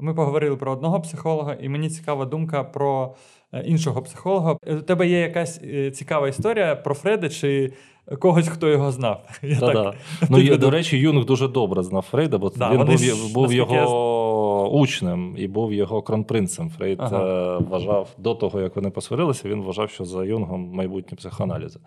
Ми поговорили про одного психолога, і мені цікава думка про е, іншого психолога. У тебе є якась е, цікава історія про Фреда чи когось, хто його знав? Я так, так, Ну, є, До речі, Юнг дуже добре знав Фрейда, бо Да, він був, ж, був його учнем і був його кронпринцем. Фрейд Ага. е, вважав до того, як вони посварилися, він вважав, що за Юнгом майбутнє психоаналізу.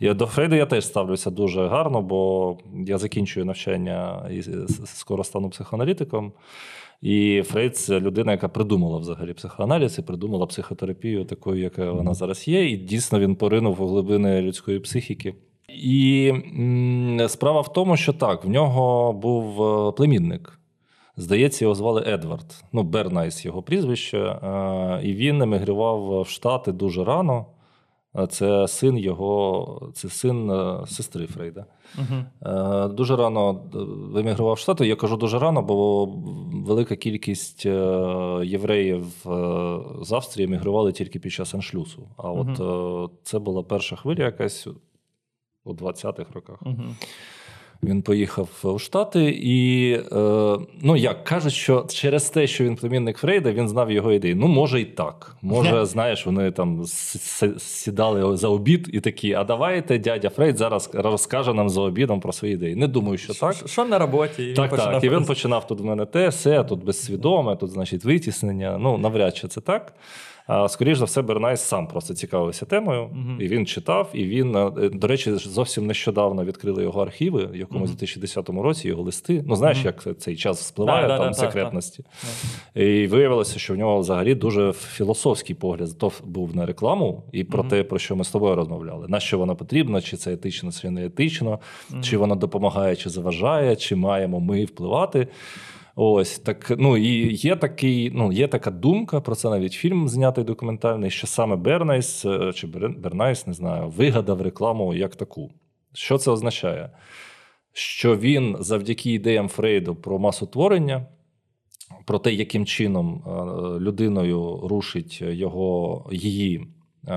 І до Фрейда я теж ставлюся дуже гарно, бо я закінчую навчання і скоро стану психоаналітиком. І Фрейд це людина, яка придумала взагалі психоаналіз і придумала психотерапію такою, яка вона зараз є. І дійсно він поринув у глибини людської психіки. І справа в тому, що так, в нього був е, племінник. Здається, його звали Едвард. Ну, Бернайс його прізвище. Е, І він емігрував в Штати дуже рано. Е, Це син його, це син е, сестри Фрейда. Угу. Дуже рано вимігрував в Штати. Я кажу дуже рано, бо велика кількість євреїв з Австрії емігрували тільки під час аншлюсу. А от це була перша хвиля якась у 20-х роках. Угу. Він поїхав у Штати, і е, ну як кажуть, що через те, що він племінник Фрейда, він знав його ідеї. Ну, може, і так. Може, знаєш, вони там сідали за обід і такі: а давайте дядя Фрейд зараз розкаже нам за обідом про свої ідеї. Не думаю, що так. Що, на роботі? Так, так. І він починав тут в мене те, все, тут безсвідоме, тут, значить, витіснення. Ну, навряд чи це так. Скоріш за все, Бернайс сам просто цікавився темою, Мгм. і він читав. І він, е, до речі, зовсім нещодавно відкрили його архіви, в якомусь Мгм. 2010 році його листи. Ну, знаєш, Мгм. як цей час спливає Да, да, там да, секретності. І виявилося, що в нього взагалі дуже філософський погляд. То був на рекламу і про те, про що ми з тобою розмовляли. На що вона потрібна, чи це етично, чи не етично, чи вона допомагає, чи заважає, чи маємо ми впливати. Ось так. Ну і є такий, ну є така думка про це. Навіть фільм знятий документальний, що саме Бернайс е, чи Бернайс, не знаю, вигадав рекламу як таку. Що це означає? Що він завдяки ідеям Фрейду про масотворення, про те, яким чином е, людиною рушить його її. Е,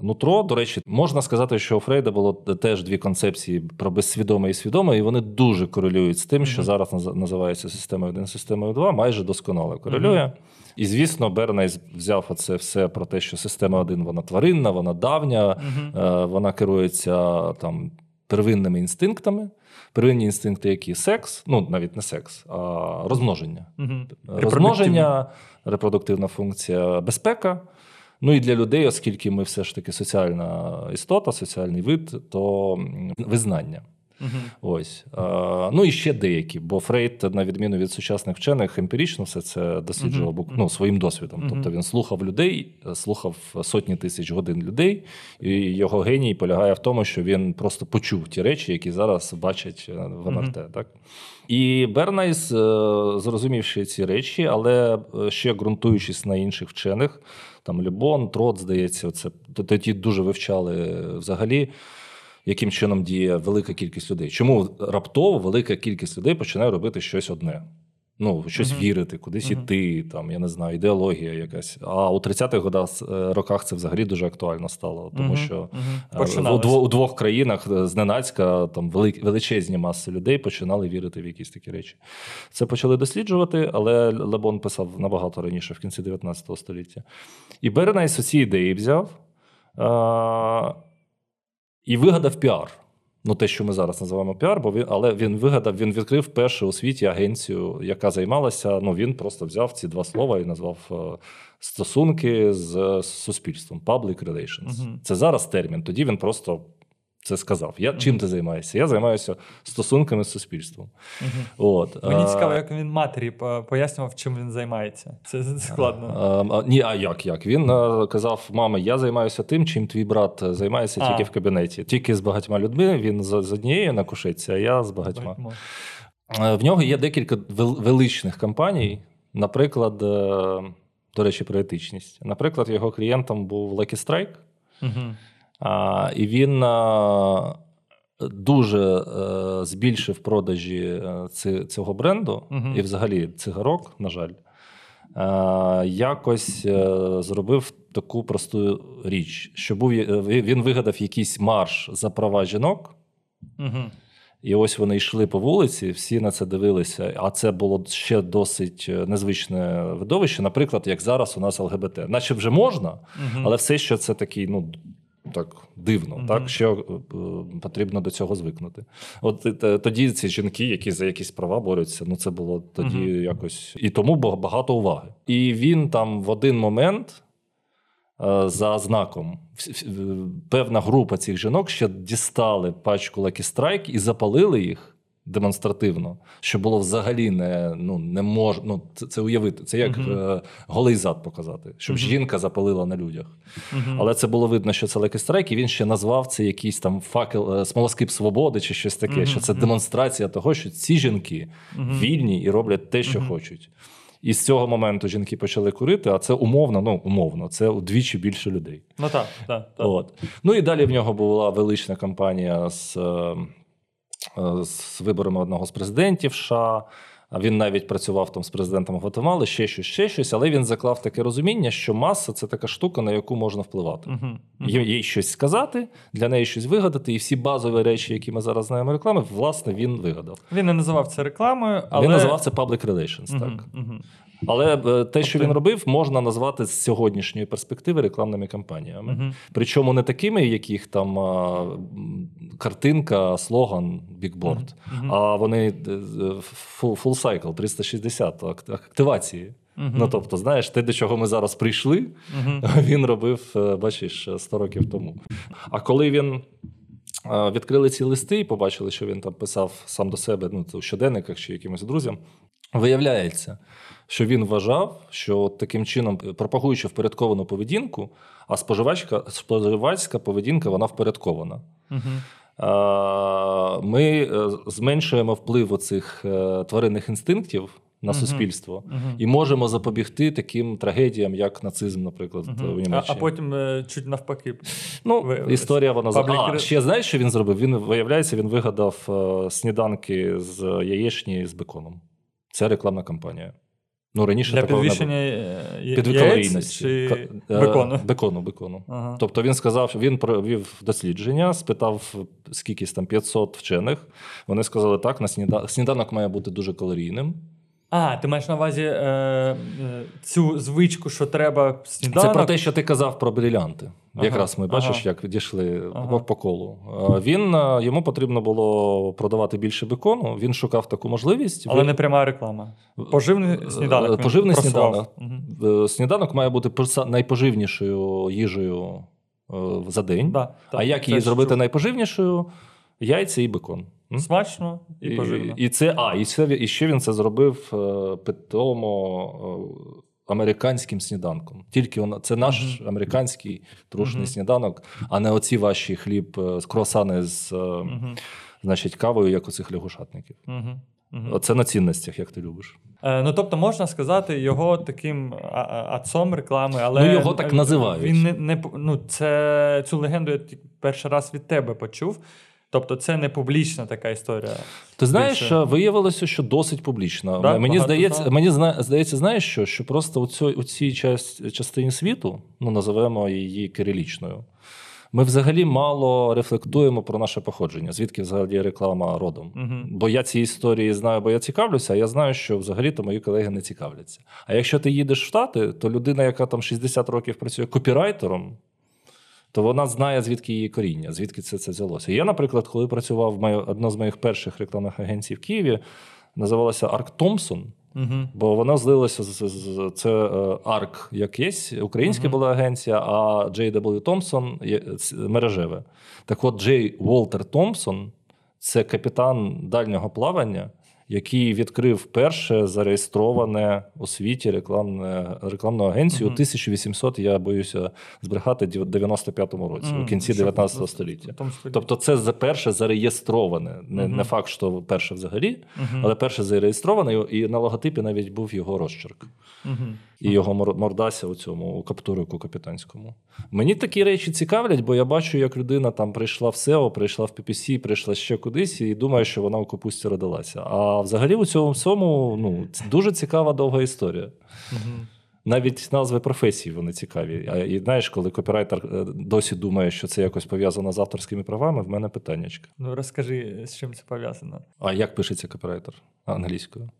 Нутро, до речі, можна сказати, що у Фрейда було теж дві концепції про безсвідоме і свідоме, і вони дуже корелюють з тим, що Мгм. зараз називається системою 1, системою 2, майже досконало корелює. І звісно, Бернайс взяв оце все про те, що система 1 вона тваринна, вона давня. Е, вона керується там первинними інстинктами. Первинні інстинкти, які секс, ну навіть не секс, а розмноження. Розмноження, репродуктивна функція, безпека. Ну і для людей, оскільки ми все ж таки соціальна істота, соціальний вид, то визнання. Мгм. Ось. А, ну і ще деякі, бо Фрейд, на відміну від сучасних вчених, емпірично все це досліджував бук- ну, своїм досвідом. Мгм. Тобто він слухав людей, слухав сотні тисяч годин людей, і його геній полягає в тому, що він просто почув ті речі, які зараз бачать е, в МРТ. Так? І Бернайс, е, зрозумівши ці речі, але е, ще ґрунтуючись на інших вчених, там Лебон, Трот, здається, це тоді дуже вивчали взагалі яким чином діє велика кількість людей. Чому раптово велика кількість людей починає робити щось одне? Ну, щось Мгм. вірити, кудись Мгм. іти, там, я не знаю, ідеологія якась. А у 30-х годах, е, роках це взагалі дуже актуально стало, тому Мгм. що Мгм. е, у, у двох країнах е, зненацька там вели- величезні маси людей починали вірити в якісь такі речі. Це почали досліджувати, але Лебон писав набагато раніше, в кінці 19 століття. І Бернайс ці ідеї взяв а, і вигадав піар. Ну, те, що ми зараз називаємо піар, бо він, але він вигадав, він відкрив першу у світі агенцію, яка займалася. Ну, він просто взяв ці два слова і назвав е, стосунки з суспільством Public Relations. Мгм. Це зараз термін. Тоді він просто це сказав. Я чим ти займаєшся? Я займаюся стосунками з суспільством. От Мені цікаво, як він матері пояснював, чим він займається. Це складно. А, а, ні, а як? як? Він казав: мама, я займаюся тим, чим твій брат займається тільки в кабінеті. Тільки з багатьма людьми. Він з, з однією на кушетці, а я з багатьма. Багатьма. В нього є декілька величних компаній. Наприклад, е, до речі, про етичність. Наприклад, його клієнтом був Lucky Strike, Мгм. А, і він а, дуже е, збільшив продажі е, ці- цього бренду Мгм. і взагалі цигарок, на жаль. Якось е, зробив таку просту річ, що був, він вигадав якийсь марш за права жінок. Мгм. І ось вони йшли по вулиці, всі на це дивилися. А це було ще досить незвичне видовище. Наприклад, як зараз у нас ЛГБТ. Наче вже можна, але все ще це такий, ну. Так дивно, Мгм. так ще е, потрібно до цього звикнути. От е, тоді ці жінки, які за якісь права борються, ну це було тоді Мгм. якось і тому багато уваги. І він там в один момент е, за знаком певна група цих жінок ще дістали пачку Lucky Strike і запалили їх демонстративно, що було взагалі не, ну, не мож... ну, це, це уявити. Це як Мгм. е, голий зад показати, щоб Мгм. жінка запалила на людях. Мгм. Але це було видно, що це Lucky Strike, і він ще назвав це якийсь там факел, е, смолоскип свободи чи щось таке, що це демонстрація того, що ці жінки вільні і роблять те, що хочуть. І з цього моменту жінки почали курити, а це умовно, ну умовно, це удвічі більше людей. Ну так, так. так. От. Ну і далі в нього була велична кампанія з, е, з виборами одного з президентів США. Він навіть працював там з президентом Гватемали, ще щось, ще щось, але він заклав таке розуміння, що маса це така штука, на яку можна впливати. Мгм. Мгм. Їй щось сказати, для неї щось вигадати, і всі базові речі, які ми зараз знаємо реклами, власне, він вигадав. Він не називав це рекламою, але Він називав це public relations. Мгм, Так. Але е, те, що Тобто- він робив, можна назвати з сьогоднішньої перспективи рекламними кампанями. Мгм. Причому не такими, яких там картинка, слоган, бікборд, Мгм. а вони е, full, cycle, 360 ак- активації. Мгм. Ну тобто, знаєш, те, до чого ми зараз прийшли, Мгм. він робив, е, бачиш, 100 років тому. А коли він. е, Відкрили ці листи і побачили, що він там писав сам до себе ну, у щоденниках чи якимось друзям. Виявляється, що він вважав, що таким чином, пропагуючи впорядковану поведінку, а споживачка, споживацька поведінка вона впорядкована. Мгм. Е, Ми е, зменшуємо вплив оцих е, тваринних інстинктів на суспільство Мгм. і можемо запобігти таким трагедіям, як нацизм, наприклад, Мгм. в Німеччині. а потім е, чуть навпаки. Ну, виявилось. історія вона А, ще знаєш, що він зробив? Він виявляється, він вигадав сніданки з яєчні з беконом. Це рекламна кампанія. Ну, раніше Для такого не підвищення було. е, чи е, бекону. Бекону, бекону. Ага. Тобто він сказав, він провів дослідження, спитав скількись там 500 вчених. Вони сказали, так, на сніда... сніданок має бути дуже калорійним. А, ти маєш на увазі е, е, цю звичку, що треба сніданок? Це про те, що ти казав про брилянти. Ага, Якраз ми бачиш, ага. як дійшли Ага. по, колу. Е, Він е, йому потрібно було продавати більше бекону. Він шукав таку можливість. Але Ви- не пряма реклама. Поживний Е, сніданок. він Поживний просував. сніданок. Е, Сніданок має бути найпоживнішою їжею за день. Да, так, а як її зробити чув. найпоживнішою? Яйця і бекон. Смачно і, поживно. І, це, а, і, це, і ще він це зробив е, питомо е, американським сніданком. Тільки вона, це наш американський трушний Мгм. сніданок, а не оці ваші хліб, е, з е, Мгм. значить, кавою, як у цих лягушатників. Мгм. Оце на цінностях, як ти любиш. Е, ну, тобто, можна сказати, його таким отцом реклами, але Ну, його так називають. Він не, не ну, це цю легенду я перший раз від тебе почув. Тобто, це не публічна така історія. Ти знаєш, Більше. виявилося, що досить публічно. Да? мені здається, знали? мені здається, знаєш що? Що просто у цій, у цій частині світу, ну називаємо її кирилічною, ми взагалі мало рефлектуємо про наше походження, звідки взагалі реклама родом. Мгм. Бо я ці історії знаю, бо я цікавлюся, а я знаю, що взагалі-то мої колеги не цікавляться. А якщо ти їдеш в Штати, то людина, яка там 60 років працює копірайтером, то вона знає, звідки її коріння, звідки це, це взялося. Я, наприклад, коли працював в одна з моїх перших рекламних агенцій в Києві, називалася Арк Томпсон. Мгм. Бо вона злилася з, з, з це е, Арк, як є, українська Мгм. була агенція, а J.W. Томпсон мережеве. Так от, Джей Волтер Томпсон це капітан дальнього плавання, який відкрив перше зареєстроване у світі рекламне, рекламну агенцію у Мгм. 1800, я боюся збрехати, 95-му році, у кінці щоб 19 століття. Тобто, це за перше зареєстроване. Не, Мгм. не факт, що перше взагалі, але перше зареєстроване, і на логотипі навіть був його розчерк. І його мор- мордася у цьому у каптурику капітанському. Мені такі речі цікавлять, бо я бачу, як людина там прийшла в SEO, прийшла в PPC, прийшла ще кудись, і думає, що вона у капусті родилася. А взагалі у цьому всьому ну, дуже цікава довга історія. Навіть назви професій вони цікаві. А і знаєш, коли копірайтер е, досі думає, що це якось пов'язано з авторськими правами, в мене питаннячка. Ну розкажи, з чим це пов'язано. А як пишеться копірайтер англійською?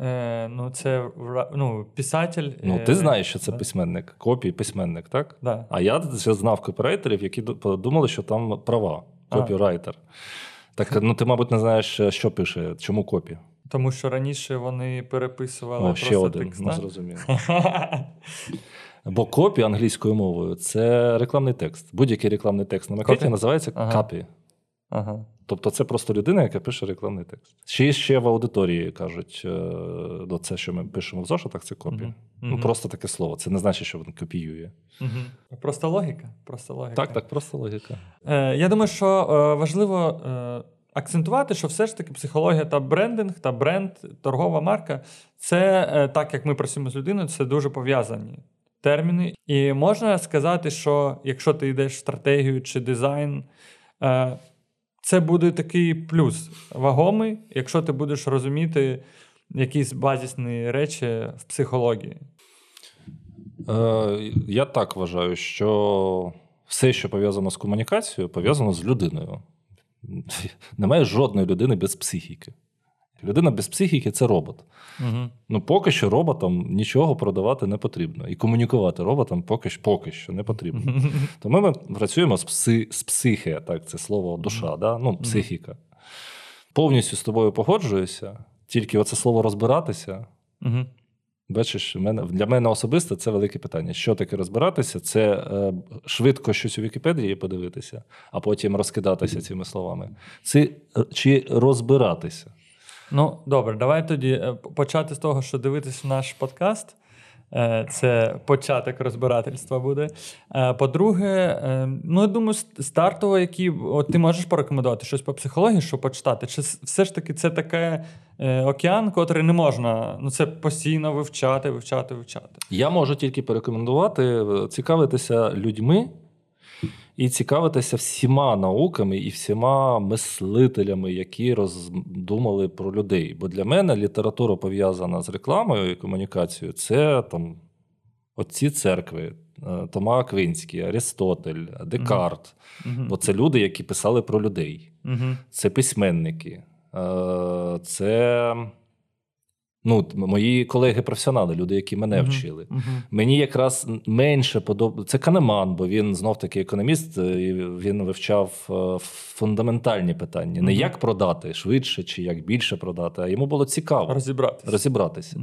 Е, Ну, це ну, писатель. Ну, ти знаєш, що це да. письменник, копій, письменник, так? Да. А я знав копірайтерів, які думали, що там права, копірайтер. Так, ну ти, мабуть, не знаєш, що пише, чому копі. Тому що раніше вони переписували. О, просто ще один, текст, ну, зрозуміло. Бо копі англійською мовою це рекламний текст. Будь-який рекламний текст на макеті називається капі. Ага. Тобто це просто людина, яка пише рекламний текст. Ще ще в аудиторії кажуть, до це, що ми пишемо в зошитах, це копія. Uh-huh. Ну просто таке слово. Це не значить, що він копіює. Uh-huh. Просто логіка. Просто логіка. Так, так, просто логіка. Е, Я думаю, що е, важливо е, акцентувати, що все ж таки психологія та брендинг, та бренд, торгова марка це е, так, як ми працюємо з людиною, це дуже пов'язані. Терміни, і можна сказати, що якщо ти йдеш в стратегію чи дизайн, е, це буде такий плюс вагомий, якщо ти будеш розуміти якісь базісні речі в психології. Е, Я так вважаю, що все, що пов'язано з комунікацією, пов'язано з людиною. Немає жодної людини без психіки. Людина без психіки це робот. Угу. Ну, поки що роботам нічого продавати не потрібно. І комунікувати роботам поки що поки що не потрібно. Тому ми працюємо з пси, з психи, так, це слово душа, да? ну, психіка. Повністю з тобою погоджуюся, тільки оце слово розбиратися. Бачиш, для мене особисто це велике питання. Що таке розбиратися? Це е, швидко щось у Вікіпедії подивитися, а потім розкидатися цими словами. Це чи розбиратися? Ну, добре, давай тоді е, почати з того, що дивитися наш подкаст. Е, це початок розбирательства буде. Е, по-друге, ну я думаю, стартово, які от ти можеш порекомендувати щось по психології, що почитати. Чи все ж таки це таке океан, котрий не можна ну це постійно вивчати, вивчати, вивчати? Я можу тільки порекомендувати цікавитися людьми, і цікавитися всіма науками і всіма мислителями, які роздумали про людей. Бо для мене література пов'язана з рекламою і комунікацією це там отці церкви. Е, Тома Аквинський, Арістотель, Декарт. uh Бо це люди, які писали про людей. uh Це письменники. Е, це Ну, Мої колеги-професіонали, люди, які мене uh-huh. вчили. Uh-huh. Мені якраз менше подобається. Це Канеман, бо він знов-таки економіст, е, і він вивчав е, фундаментальні питання: не uh-huh. як продати швидше чи як більше продати, а йому було цікаво розібратися. розібратися.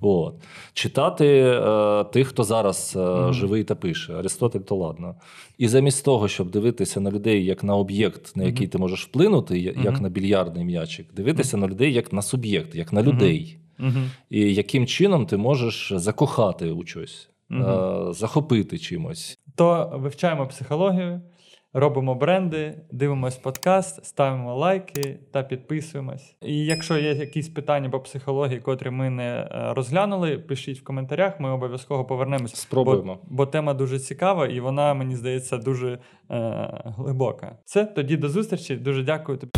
От. Читати е, тих, хто зараз е, живий та пише. Аристотель то ладно. І замість того, щоб дивитися на людей як на об'єкт, на який ти можеш вплинути, як на більярдний м'ячик, дивитися на людей як на суб'єкт, як на людей. Угу. І яким чином ти можеш закохати у щось, угу. захопити чимось. То вивчаємо психологію, робимо бренди, дивимось подкаст, ставимо лайки та підписуємось. І якщо є якісь питання по психології, котрі ми не е, розглянули, пишіть в коментарях, ми обов'язково повернемось. Спробуємо. Бо, бо тема дуже цікава і вона, мені здається, дуже е, глибока. Все, тоді до зустрічі. Дуже дякую тобі.